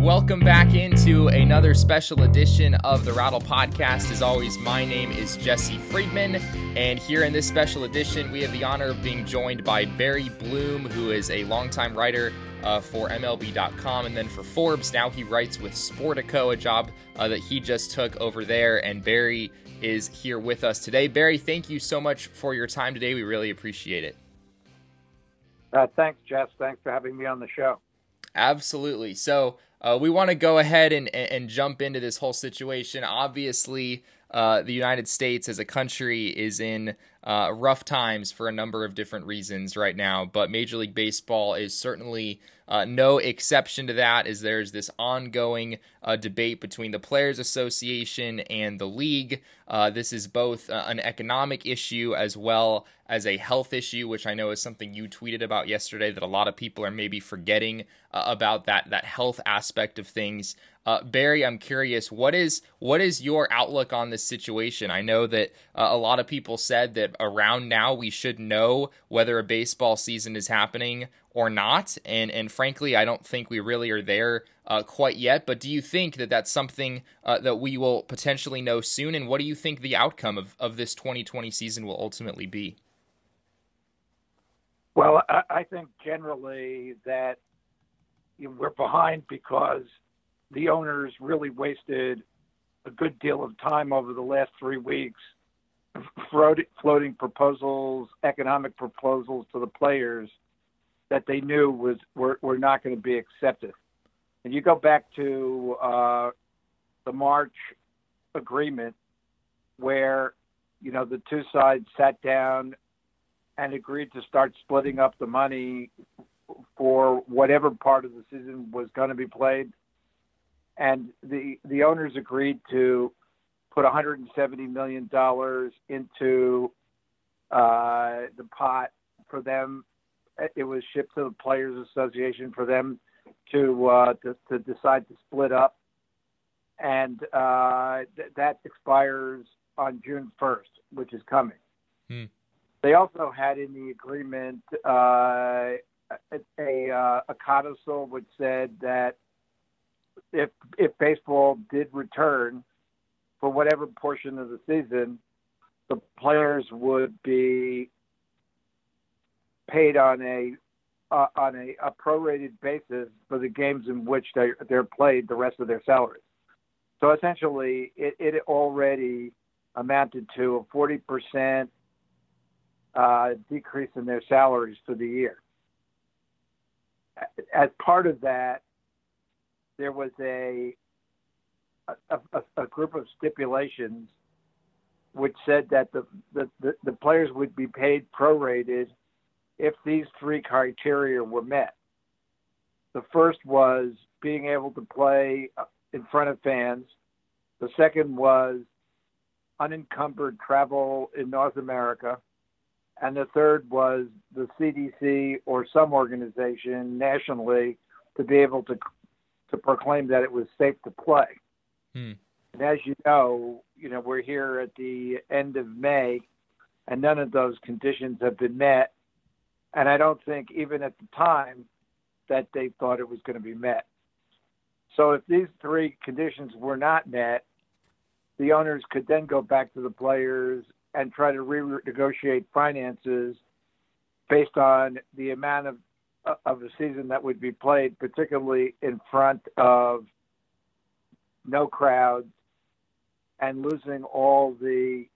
Welcome back into another special edition of the Rattle Podcast. As always, my name is Jesse Friedman, and here in this special edition, we have the honor of being joined by Barry Bloom, who is a longtime writer uh, for MLB.com and then for Forbes. Now he writes with Sportico, a job uh, that he just took over there. And Barry is here with us today. Barry, thank you so much for your time today. We really appreciate it. Uh, thanks, Jess. Thanks for having me on the show. Absolutely. So uh, we want to go ahead and, and jump into this whole situation. Obviously, uh, the United States as a country is in uh, rough times for a number of different reasons right now, but Major League Baseball is certainly uh, no exception to that, as there's this ongoing uh, debate between the Players Association and the league. Uh, this is both uh, an economic issue as well as a health issue, which I know is something you tweeted about yesterday that a lot of people are maybe forgetting uh, about that that health aspect of things. Uh, Barry, I'm curious, what is what is your outlook on this situation? I know that uh, a lot of people said that around now we should know whether a baseball season is happening or not, and and frankly, I don't think we really are there uh, quite yet. But do you think that that's something uh, that we will potentially know soon? And what do you think the outcome of, of this 2020 season will ultimately be? Well, I, I think generally that you know, we're behind because the owners really wasted a good deal of time over the last three weeks floating proposals, economic proposals to the players that they knew was were, were not going to be accepted. And you go back to uh, the March agreement, where you know the two sides sat down and agreed to start splitting up the money for whatever part of the season was going to be played and the the owners agreed to put 170 million dollars into uh, the pot for them. It was shipped to the Players Association for them to uh, to, to decide to split up, and uh, th- that expires on June 1st, which is coming. Hmm. They also had in the agreement uh, a, a, codicil which said that if if baseball did return for whatever portion of the season, the players would be paid on a uh, on a, a prorated basis for the games in which they they're played the rest of their salaries. So essentially, it, it already amounted to a forty percent uh, decrease in their salaries for the year. As part of that, there was a a, a, a group of stipulations which said that the, the, the, the players would be paid prorated if these three criteria were met. The first was being able to play in front of fans. The second was unencumbered travel in North America. And the third was the CDC or some organization nationally to be able to to proclaim that it was safe to play. Hmm. And as you know, you know we're here at the end of May, and none of those conditions have been met. And I don't think even at the time that they thought it was going to be met. So if these three conditions were not met, the owners could then go back to the players and try to renegotiate finances based on the amount of of a season that would be played, particularly in front of no crowds and losing all the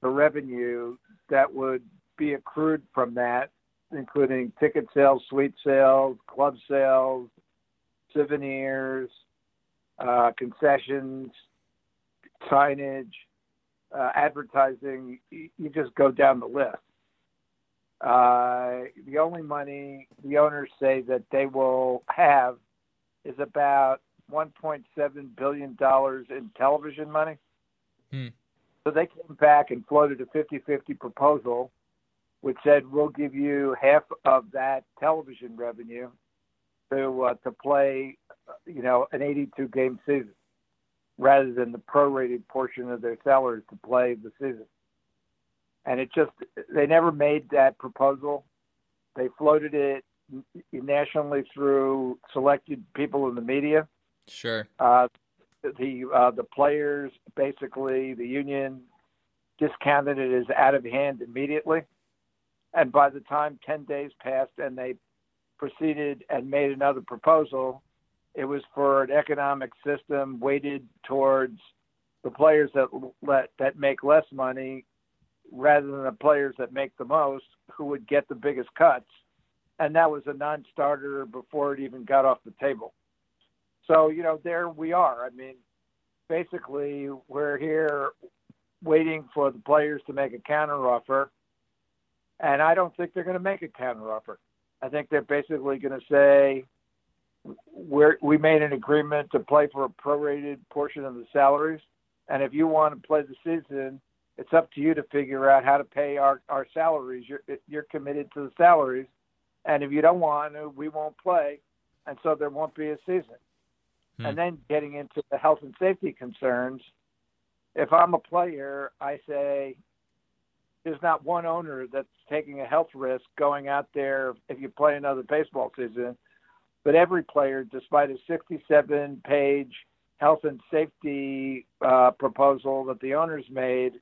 the revenue that would be accrued from that, including ticket sales, suite sales, club sales, souvenirs, uh, concessions, signage, uh, advertising. You just go down the list. Uh, the only money the owners say that they will have is about 1.7 billion dollars in television money. Hmm. So they came back and floated a 50-50 proposal, which said we'll give you half of that television revenue to uh, to play, you know, an 82 game season, rather than the prorated portion of their salaries to play the season and it just they never made that proposal. They floated it nationally through selected people in the media, Sure. Uh, the uh, the players basically the union discounted it as out of hand immediately, and by the time ten days passed and they proceeded and made another proposal, it was for an economic system weighted towards the players that let that make less money rather than the players that make the most who would get the biggest cuts. And that was a non-starter before it even got off the table. So you know there we are. I mean basically we're here waiting for the players to make a counteroffer. And i don't think they're going to make a counteroffer. I think they're basically going to say we're, we made an agreement to play for a prorated portion of the salaries and if you want to play the season, it's up to you to figure out how to pay our, our salaries. You're, you're committed to the salaries. And if you don't want to, we won't play. And so there won't be a season. Hmm. And then getting into the health and safety concerns, if I'm a player, I say there's not one owner that's taking a health risk going out there if you play another baseball season. But every player, despite a 67 page health and safety uh, proposal that the owners made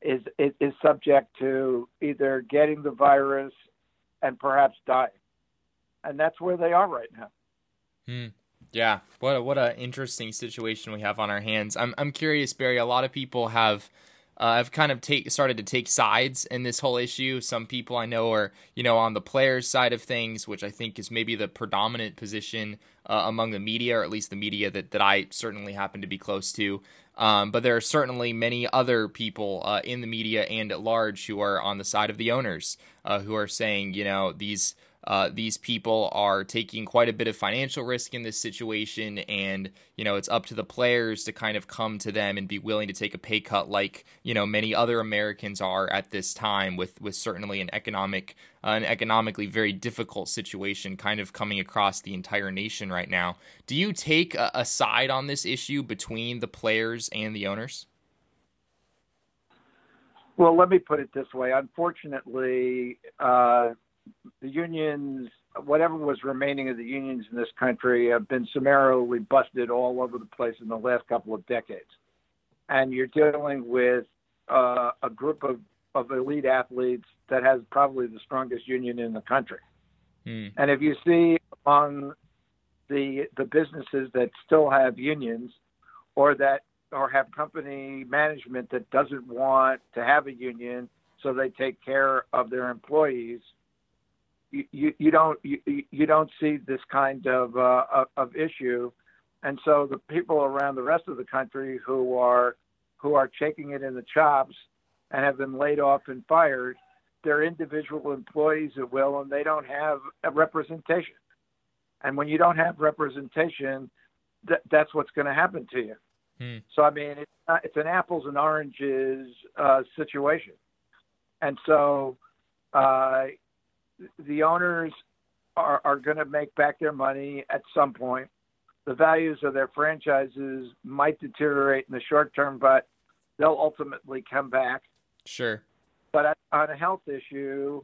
is, is, is subject to either getting the virus and perhaps dying, and that's where they are right now. Hmm. Yeah, what a, what an interesting situation we have on our hands. I'm I'm curious, Barry. A lot of people have uh, I've kind of take started to take sides in this whole issue. Some people I know are you know on the players' side of things, which I think is maybe the predominant position uh, among the media, or at least the media that that I certainly happen to be close to. Um, but there are certainly many other people uh, in the media and at large who are on the side of the owners, uh, who are saying, you know, these uh, these people are taking quite a bit of financial risk in this situation, and you know it's up to the players to kind of come to them and be willing to take a pay cut, like you know many other Americans are at this time, with with certainly an economic, uh, an economically very difficult situation, kind of coming across the entire nation right now. Do you take a, a side on this issue between the players and the owners? Well, let me put it this way. Unfortunately, uh, the unions, whatever was remaining of the unions in this country, have been summarily busted all over the place in the last couple of decades. And you're dealing with uh, a group of, of elite athletes that has probably the strongest union in the country. Mm. And if you see among the the businesses that still have unions, or that or have company management that doesn't want to have a union, so they take care of their employees you, you don't you, you don't see this kind of uh, of issue, and so the people around the rest of the country who are who are shaking it in the chops and have been laid off and fired, they're individual employees at will, and they don't have a representation. And when you don't have representation, th- that's what's going to happen to you. Hmm. So I mean, it's, uh, it's an apples and oranges uh, situation, and so uh, the owners are, are going to make back their money at some point. The values of their franchises might deteriorate in the short term, but they'll ultimately come back. Sure. But on a health issue,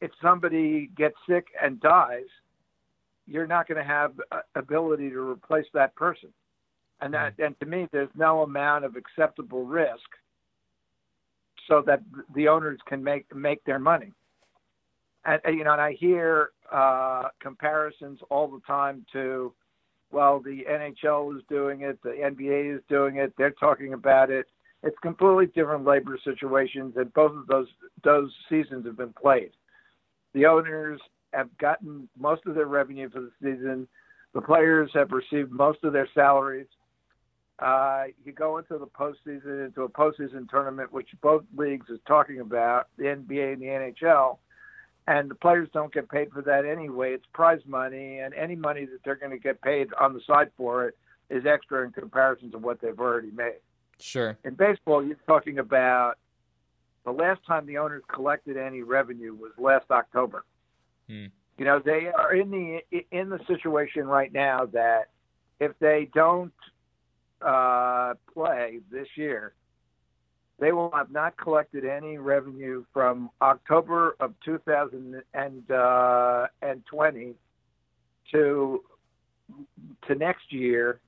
if somebody gets sick and dies, you're not going to have ability to replace that person. And that, mm. and to me, there's no amount of acceptable risk so that the owners can make make their money and, you know, and I hear uh, comparisons all the time to, well, the NHL is doing it, the NBA is doing it, they're talking about it. It's completely different labor situations, and both of those those seasons have been played. The owners have gotten most of their revenue for the season. The players have received most of their salaries. Uh, you go into the postseason, into a postseason tournament, which both leagues is talking about, the NBA and the NHL and the players don't get paid for that anyway. It's prize money, and any money that they're going to get paid on the side for it is extra in comparison to what they've already made. Sure. In baseball, you're talking about the last time the owners collected any revenue was last October. Hmm. You know, they are in the in the situation right now that if they don't uh, play this year, they will have not collected any revenue from October of 2020 uh, to to next year,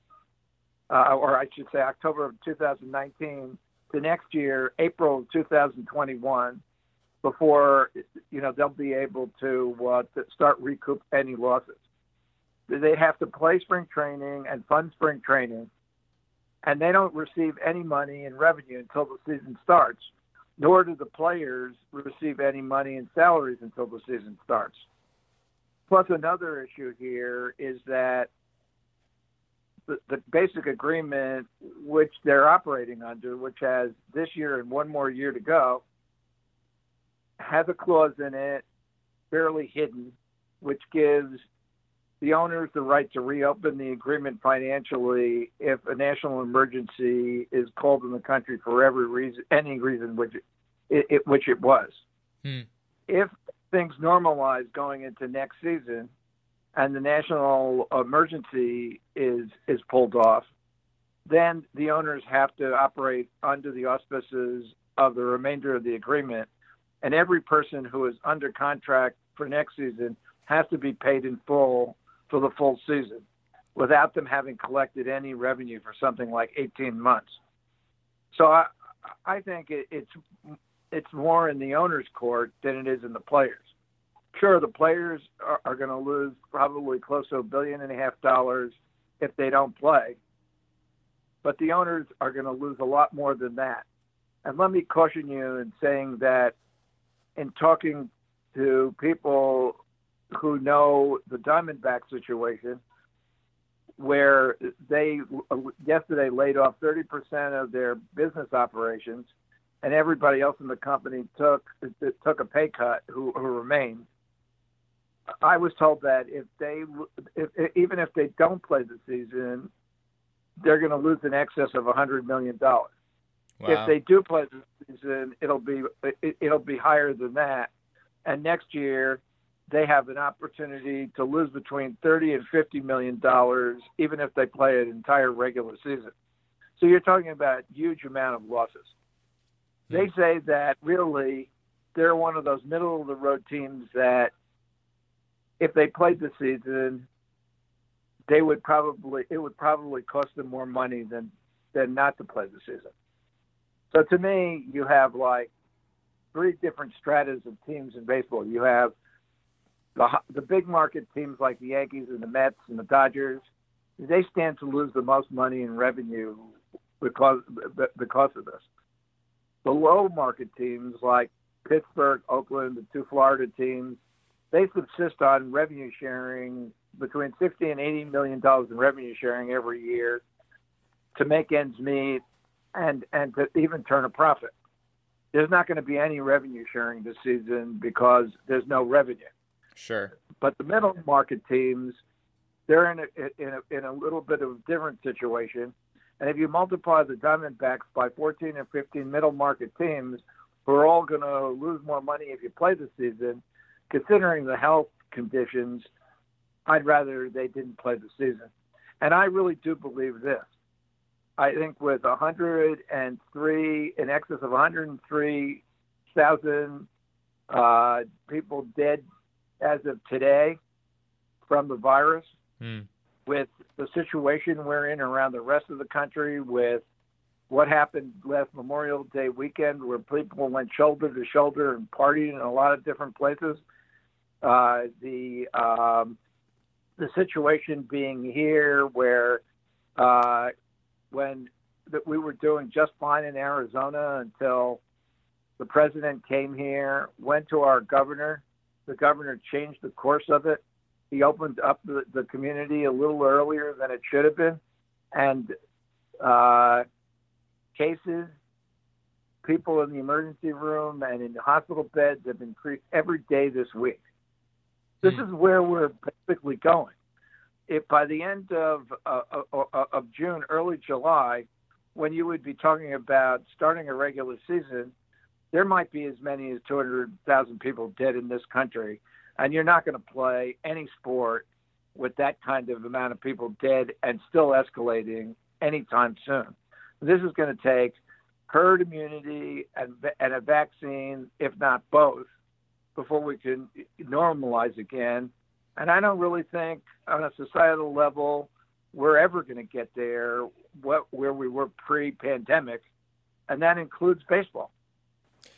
uh, or I should say October of 2019 to next year, April of 2021, before you know they'll be able to, uh, to start recoup any losses. They have to play spring training and fund spring training, and they don't receive any money in revenue until the season starts. Nor do the players receive any money in salaries until the season starts. Plus, another issue here is that the, the basic agreement which they're operating under, which has this year and one more year to go, has a clause in it, fairly hidden, which gives the owners the right to reopen the agreement financially if a national emergency is called in the country for every reason, any reason which it, it which it was. Hmm. If things normalize going into next season, and the national emergency is is pulled off, then the owners have to operate under the auspices of the remainder of the agreement, and every person who is under contract for next season has to be paid in full for the full season, without them having collected any revenue for something like 18 months. So I I think it, it's it's more in the owner's court than it is in the players sure the players are, are going to lose probably close to a billion and a half dollars if they don't play but the owners are going to lose a lot more than that and let me caution you in saying that in talking to people who know the diamondback situation where they yesterday laid off 30% of their business operations and everybody else in the company took took a pay cut who, who remained I was told that if they, if, even if they don't play the season, they're going to lose in excess of a hundred million dollars. Wow. If they do play the season, it'll be it, it'll be higher than that. And next year, they have an opportunity to lose between thirty and fifty million dollars, even if they play an entire regular season. So you're talking about a huge amount of losses. They hmm. say that really they're one of those middle of the road teams that if they played the season, they would probably it would probably cost them more money than than not to play the season. So to me, you have like three different stratas of teams in baseball. You have the the big market teams like the Yankees and the Mets and the Dodgers. They stand to lose the most money in revenue because because of this. The low market teams like Pittsburgh, Oakland, the two Florida teams, they subsist on revenue sharing between 60 and 80 million dollars in revenue sharing every year to make ends meet and and to even turn a profit. There's not going to be any revenue sharing this season because there's no revenue. Sure. But the middle market teams, they're in a, in a, in a little bit of a different situation. And if you multiply the Diamondbacks by 14 and 15 middle market teams, who are all going to lose more money if you play the season, considering the health conditions, I'd rather they didn't play the season. And I really do believe this. I think with 103, in excess of 103,000 uh, people dead as of today from the virus, mm. with the situation we're in around the rest of the country, with what happened last Memorial Day weekend, where people went shoulder to shoulder and partied in a lot of different places uh, the um, the situation being here where uh, when that we were doing just fine in Arizona until the president came here, went to our governor. The governor changed the course of it. He opened up the, the community a little earlier than it should have been, and uh, cases, people in the emergency room and in the hospital beds have increased every day this week. This mm. is where we're basically going. If by the end of uh, uh, uh, of June, early July, when you would be talking about starting a regular season, there might be as many as 200,000 people dead in this country, and you're not going to play any sport with that kind of amount of people dead and still escalating anytime soon. This is going to take herd immunity and, and a vaccine, if not both, before we can normalize again. And I don't really think on a societal level we're ever going to get there what where we were pre-pandemic, and that includes baseball.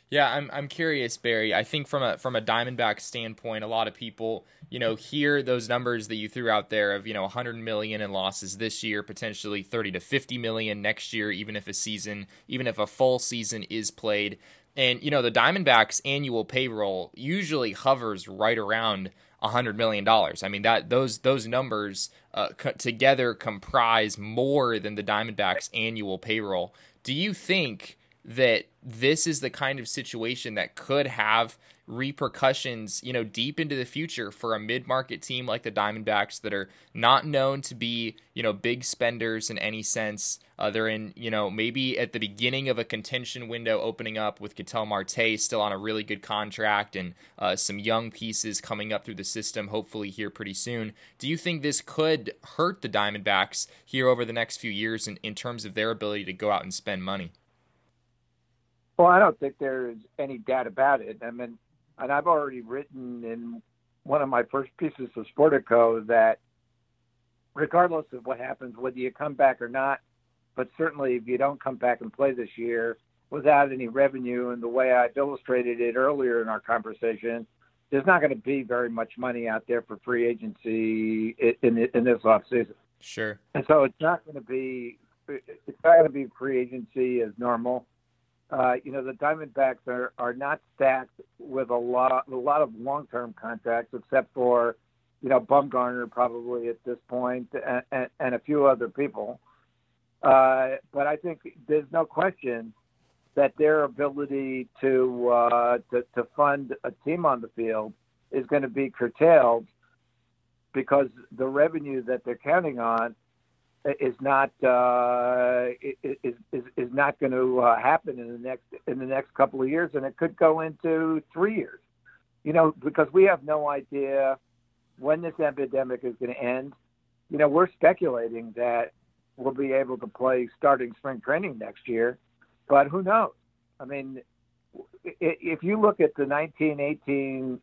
Yeah, I'm I'm curious, Barry. I think from a from a Diamondback standpoint, a lot of people, you know, hear those numbers that you threw out there of, you know, 100 million in losses this year, potentially 30 to 50 million next year, even if a season, even if a full season is played. And you know, the Diamondbacks annual payroll usually hovers right around hundred million dollars. I mean that those those numbers uh, co- together comprise more than the Diamondbacks' annual payroll. Do you think that this is the kind of situation that could have repercussions, you know, deep into the future for a mid-market team like the Diamondbacks that are not known to be, you know, big spenders in any sense. Uh, they're in, you know, maybe at the beginning of a contention window opening up with Ketel Marte still on a really good contract and uh, some young pieces coming up through the system, hopefully here pretty soon. Do you think this could hurt the Diamondbacks here over the next few years in, in terms of their ability to go out and spend money? Well, I don't think there's any doubt about it. I mean, and I've already written in one of my first pieces of Sportico that regardless of what happens, whether you come back or not, but certainly if you don't come back and play this year without any revenue, and the way I've illustrated it earlier in our conversation, there's not going to be very much money out there for free agency in in this offseason. Sure. And so it's not going to be it's not going to be free agency as normal uh, you know, the Diamondbacks are, are not stacked with a lot a lot of long term contracts, except for, you know, Bumgarner probably at this point, and, and, and a few other people. Uh, but I think there's no question that their ability to, uh, to to fund a team on the field is going to be curtailed because the revenue that they're counting on is not uh, is, is not going to uh, happen in the next in the next couple of years, and it could go into three years. You know, because we have no idea when this epidemic is going to end. You know, we're speculating that we'll be able to play starting spring training next year, but who knows? I mean, if you look at the 1918,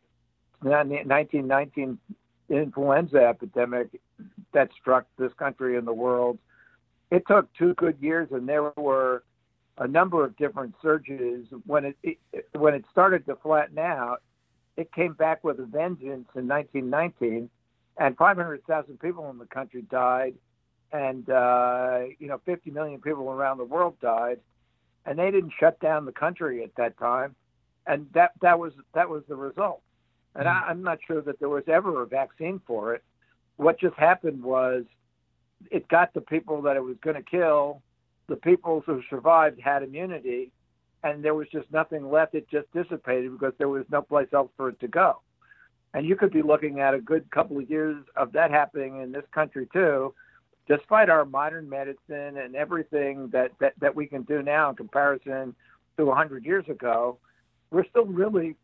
1919 influenza epidemic that struck this country and the world. It took two good years, and there were a number of different surges. When it, it when it started to flatten out, it came back with a vengeance in 1919, and 500,000 people in the country died, and uh, you know 50 million people around the world died, and they didn't shut down the country at that time, and that that was that was the result. And. I, I'm not sure that there was ever a vaccine for it what just happened was it got the people that it was going to kill. The people who survived had immunity, and there was just nothing left. It just dissipated because there was no place else for it to go. And you could be looking at a good couple of years of that happening in this country too, despite our modern medicine and everything that, that, that we can do now in comparison to 100 years ago. We're still really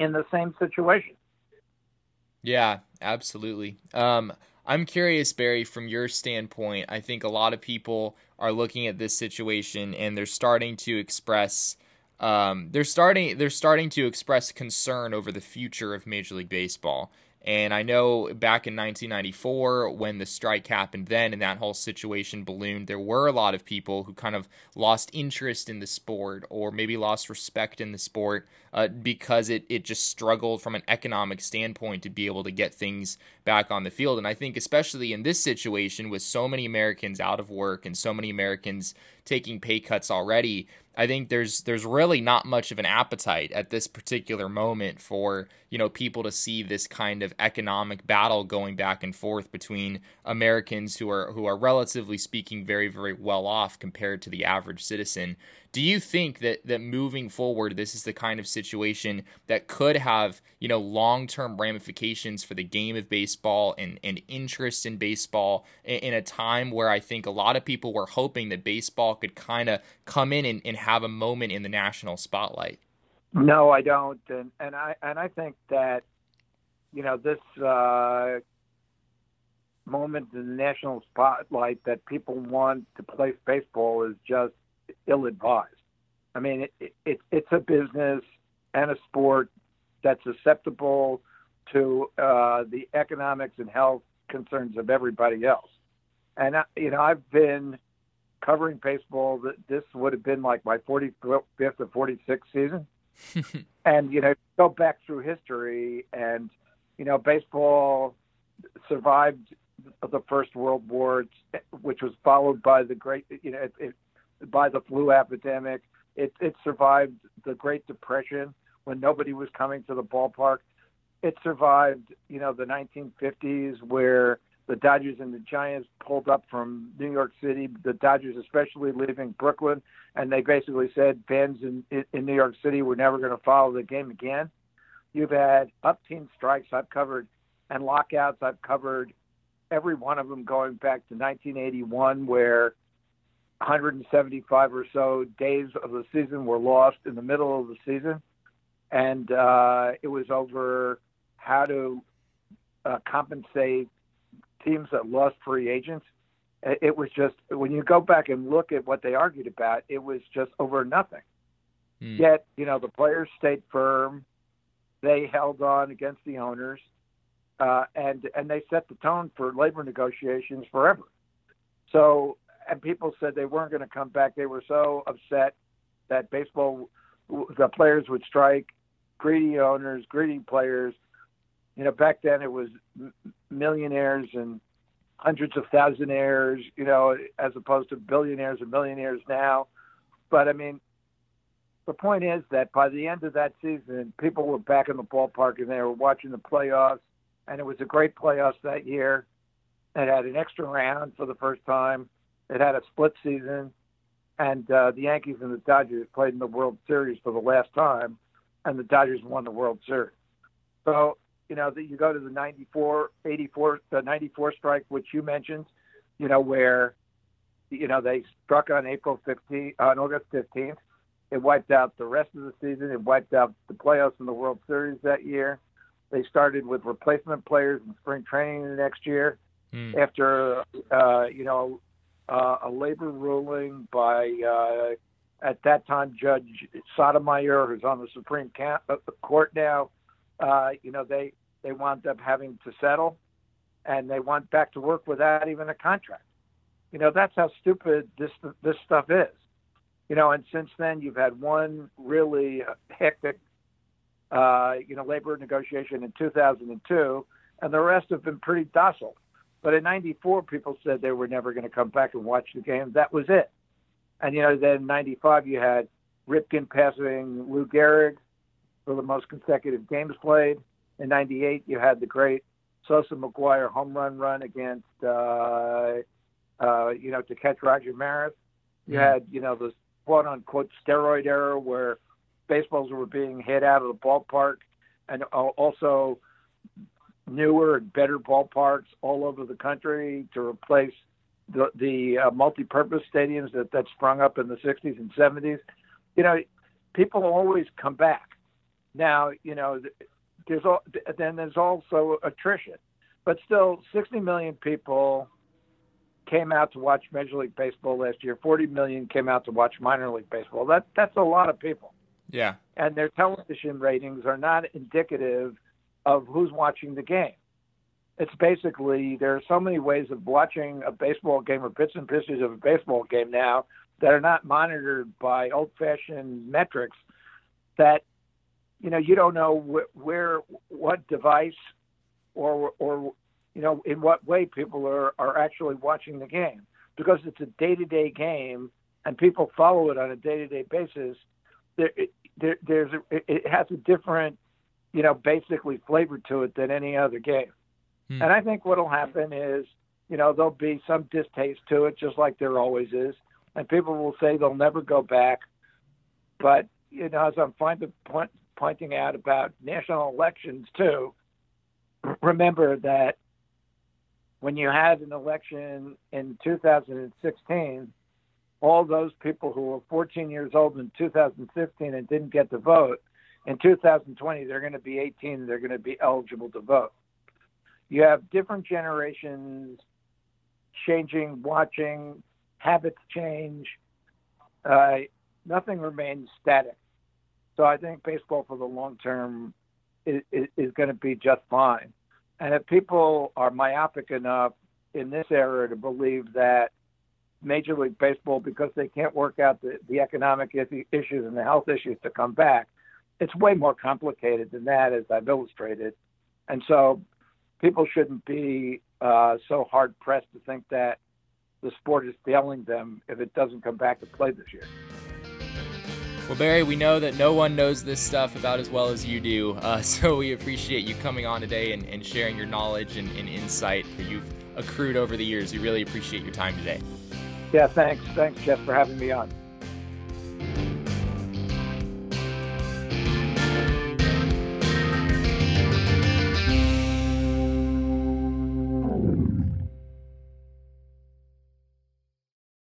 in the same situation. Yeah, absolutely. Um, I'm curious, Barry, from your standpoint. I think a lot of people are looking at this situation and they're starting to express. Um, they're starting. They're starting to express concern over the future of Major League Baseball. And I know back in 1994, when the strike happened then and that whole situation ballooned, there were a lot of people who kind of lost interest in the sport or maybe lost respect in the sport uh, because it, it just struggled from an economic standpoint to be able to get things back on the field. And I think, especially in this situation, with so many Americans out of work and so many Americans taking pay cuts already, I think there's there's really not much of an appetite at this particular moment for you know people to see this kind of economic battle going back and forth between Americans who are who are relatively speaking very very well off compared to the average citizen do you think that that moving forward, this is the kind of situation that could have you know long term ramifications for the game of baseball and and interest in baseball in, in, a time where I think a lot of people were hoping that baseball could kind of come in and, and have a moment in the national spotlight? No, I don't, and and I and I think that you know this uh, moment in the national spotlight that people want to play baseball is just ill-advised. I mean, it, it, it's a business and a sport that's susceptible to uh, the economics and health concerns of everybody else. And I, you know, I've been covering baseball. That this would have been like my 45th or 46th season. and you know, go back through history, and you know, baseball survived the First World War, which was followed by the Great, you know, it, it, by the flu epidemic. It, it survived the Great Depression when nobody was coming to the ballpark. It survived, you know, the 1950s where the Dodgers and the Giants pulled up from New York City. The Dodgers, especially leaving Brooklyn, and they basically said fans in in New York City were never going to follow the game again. You've had up team strikes I've covered and lockouts I've covered every one of them going back to 1981, where 175 or so days of the season were lost in the middle of the season, and uh, it was over how to uh, compensate teams that lost free agents. It was just when you go back and look at what they argued about, it was just over nothing. Mm. Yet, you know, the players stayed firm. They held on against the owners uh, and and they set the tone for labor negotiations forever. So, and people said they weren't going to come back. They were so upset that baseball, the players would strike, greedy owners, greedy players. You know, back then it was millionaires and hundreds of thousandaires. You know, as opposed to billionaires and millionaires now. But I mean, the point is that by the end of that season, people were back in the ballpark and they were watching the playoffs and it was a great playoffs that year. It had an extra round for the first time. It had a split season, and uh, the Yankees and the Dodgers played in the World Series for the last time, and the Dodgers won the World Series. So you know that you go to the 94, 84, the 94 strike, which you mentioned, you know where, you know they struck on April 15, on August 15th. It wiped out the rest of the season. It wiped out the playoffs in the World Series that year. They started with replacement players in spring training the next year mm. after, uh, you know, uh, a labor ruling by, uh, at that time, Judge Sotomayor, who's on the Supreme uh, Court now. Uh, you know, they, they wound up having to settle and they went back to work without even a contract. You know, that's how stupid this this stuff is. You know, and since then you've had one really hectic uh, you know, labor negotiation in 2002, and the rest have been pretty docile. But in '94, people said they were never going to come back and watch the game. That was it. And you know, then '95, you had Ripken passing Lou Gehrig for the most consecutive games played. In '98, you had the great Sosa McGwire home run run against, uh, uh, you know, to catch Roger Maris. You mm-hmm. had, you know, the quote unquote steroid era where baseballs were being hit out of the ballpark, and also newer and better ballparks all over the country to replace the, the uh, multi-purpose stadiums that, that sprung up in the 60s and 70s. You know, people always come back. Now, you know, there's all, then there's also attrition, but still, 60 million people came out to watch Major League Baseball last year. 40 million came out to watch minor league baseball. That that's a lot of people. Yeah. And their television ratings are not indicative of who's watching the game. It's basically there are so many ways of watching a baseball game or bits and pieces of a baseball game now that are not monitored by old-fashioned metrics that you know you don't know wh- where what device or or you know in what way people are are actually watching the game because it's a day-to-day game and people follow it on a day-to-day basis there, there, there's a, it has a different, you know, basically flavor to it than any other game. Hmm. And I think what'll happen is, you know, there'll be some distaste to it, just like there always is, and people will say they'll never go back. But you know, as I'm finding, point, pointing out about national elections too, remember that when you had an election in 2016 all those people who were 14 years old in 2015 and didn't get to vote, in 2020 they're going to be 18 they're going to be eligible to vote. You have different generations changing, watching, habits change. Uh, nothing remains static. So I think baseball for the long term is, is, going to be just fine. And if people are myopic enough in this era to believe that Major League Baseball, because they can't work out the, the economic issues and the health issues to come back, it's way more complicated than that, as I've illustrated. And so people shouldn't be uh, so hard pressed to think that the sport is failing them if it doesn't come back to play this year. Well, Barry, we know that no one knows this stuff about as well as you do, uh, so we appreciate you coming on today and, and sharing your knowledge and, and, insight that you've accrued over the years. We really appreciate your time today. Yeah, thanks. Thanks, Jeff, for having me on.